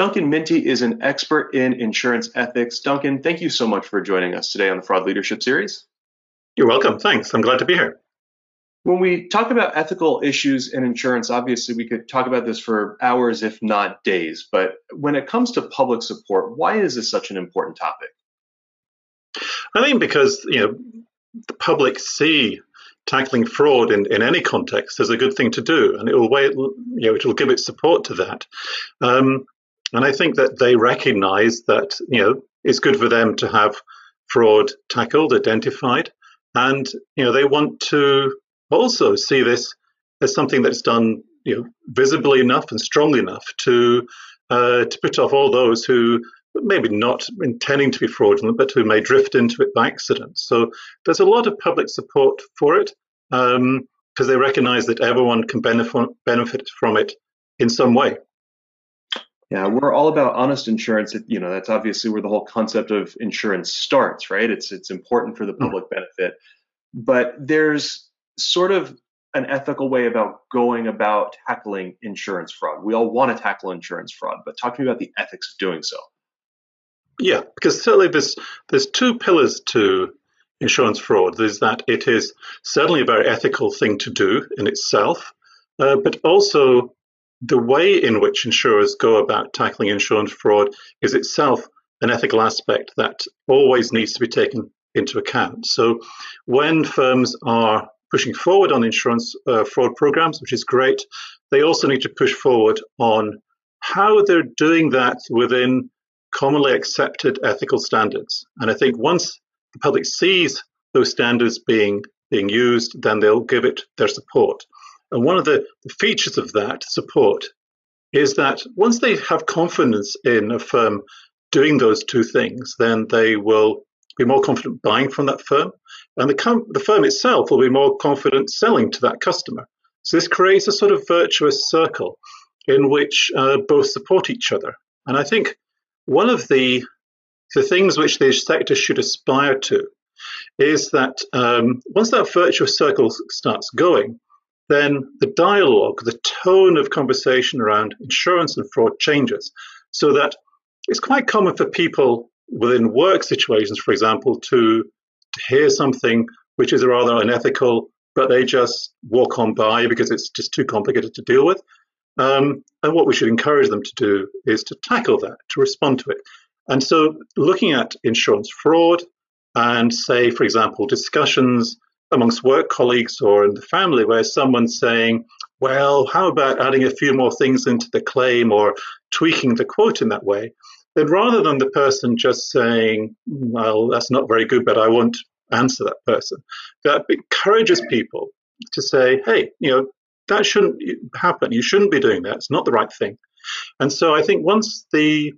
Duncan Minty is an expert in insurance ethics. Duncan, thank you so much for joining us today on the Fraud Leadership Series. You're welcome. Thanks. I'm glad to be here. When we talk about ethical issues in insurance, obviously we could talk about this for hours, if not days. But when it comes to public support, why is this such an important topic? I think because you know the public see tackling fraud in, in any context as a good thing to do, and it will you know it will give its support to that. Um, and I think that they recognise that you know it's good for them to have fraud tackled, identified, and you know they want to also see this as something that's done you know visibly enough and strongly enough to uh, to put off all those who maybe not intending to be fraudulent, but who may drift into it by accident. So there's a lot of public support for it because um, they recognise that everyone can benefit benefit from it in some way. Yeah, we're all about honest insurance. You know, that's obviously where the whole concept of insurance starts, right? It's it's important for the hmm. public mm-hmm. benefit, but there's sort of an ethical way about going about tackling insurance fraud. We all want to tackle insurance fraud, but talk to me about the ethics of doing so. Yeah, because certainly there's there's two pillars to insurance fraud. There's that it is certainly a very ethical thing to do in itself, uh, but also the way in which insurers go about tackling insurance fraud is itself an ethical aspect that always needs to be taken into account. So when firms are pushing forward on insurance uh, fraud programs, which is great, they also need to push forward on how they're doing that within commonly accepted ethical standards. And I think once the public sees those standards being being used, then they'll give it their support. And one of the, features of that support is that once they have confidence in a firm doing those two things, then they will be more confident buying from that firm, and the, com- the firm itself will be more confident selling to that customer. So this creates a sort of virtuous circle in which uh, both support each other. And I think one of the the things which the sector should aspire to is that um, once that virtuous circle starts going, then the dialogue, the tone of conversation around insurance and fraud changes so that it's quite common for people within work situations, for example, to, to hear something which is rather unethical, but they just walk on by because it's just too complicated to deal with. Um, and what we should encourage them to do is to tackle that, to respond to it. And so, looking at insurance fraud and, say, for example, discussions amongst work colleagues or in the family where someone's saying, well, how about adding a few more things into the claim or tweaking the quote in that way? Then rather than the person just saying, well, that's not very good, but I won't answer that person, that encourages people to say, hey, you know, that shouldn't happen. You shouldn't be doing that. It's not the right thing. And so I think once the,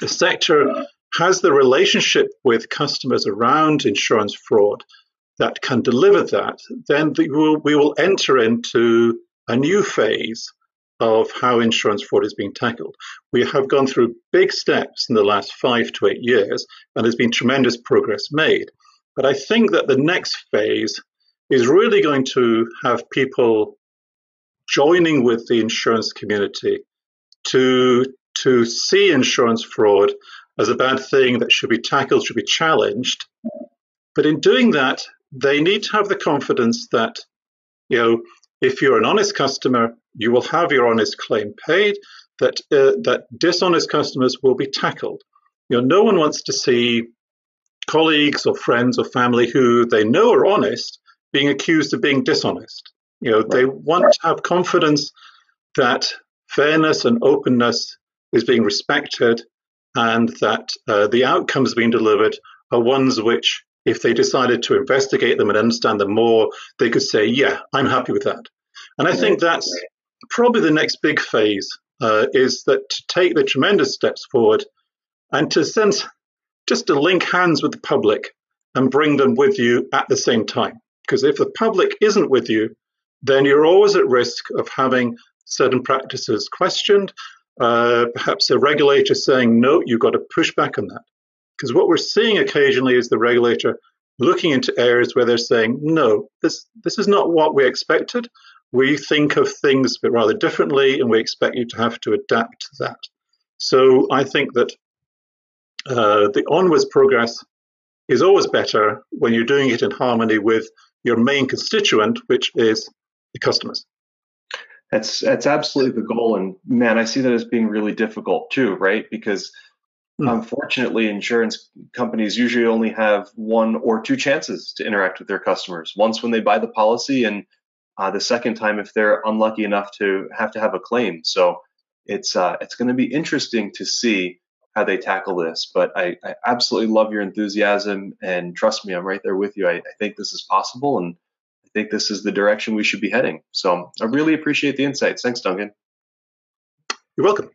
the sector has the relationship with customers around insurance fraud that can deliver that, then we will, we will enter into a new phase of how insurance fraud is being tackled. We have gone through big steps in the last five to eight years, and there's been tremendous progress made. But I think that the next phase is really going to have people joining with the insurance community to to see insurance fraud as a bad thing that should be tackled, should be challenged. But in doing that, they need to have the confidence that, you know, if you're an honest customer, you will have your honest claim paid. That uh, that dishonest customers will be tackled. You know, no one wants to see colleagues or friends or family who they know are honest being accused of being dishonest. You know, they want to have confidence that fairness and openness is being respected and that uh, the outcomes being delivered are ones which, if they decided to investigate them and understand them more, they could say, yeah, I'm happy with that. And I think that's probably the next big phase uh, is that to take the tremendous steps forward and to sense just to link hands with the public and bring them with you at the same time. Because if the public isn't with you, then you're always at risk of having certain practices questioned, uh, perhaps a regulator saying, no, you've got to push back on that. Because what we're seeing occasionally is the regulator looking into areas where they're saying, no, this, this is not what we expected. We think of things but rather differently, and we expect you to have to adapt to that. So I think that uh, the onwards progress is always better when you're doing it in harmony with your main constituent, which is the customers. That's that's absolutely the goal, and man, I see that as being really difficult too, right? Because. Unfortunately, insurance companies usually only have one or two chances to interact with their customers. Once when they buy the policy, and uh, the second time if they're unlucky enough to have to have a claim. So it's uh, it's going to be interesting to see how they tackle this. But I, I, absolutely love your enthusiasm, and trust me, I'm right there with you. I, I think this is possible, and I think this is the direction we should be heading. So I really appreciate the insights. Thanks, Duncan. You're welcome.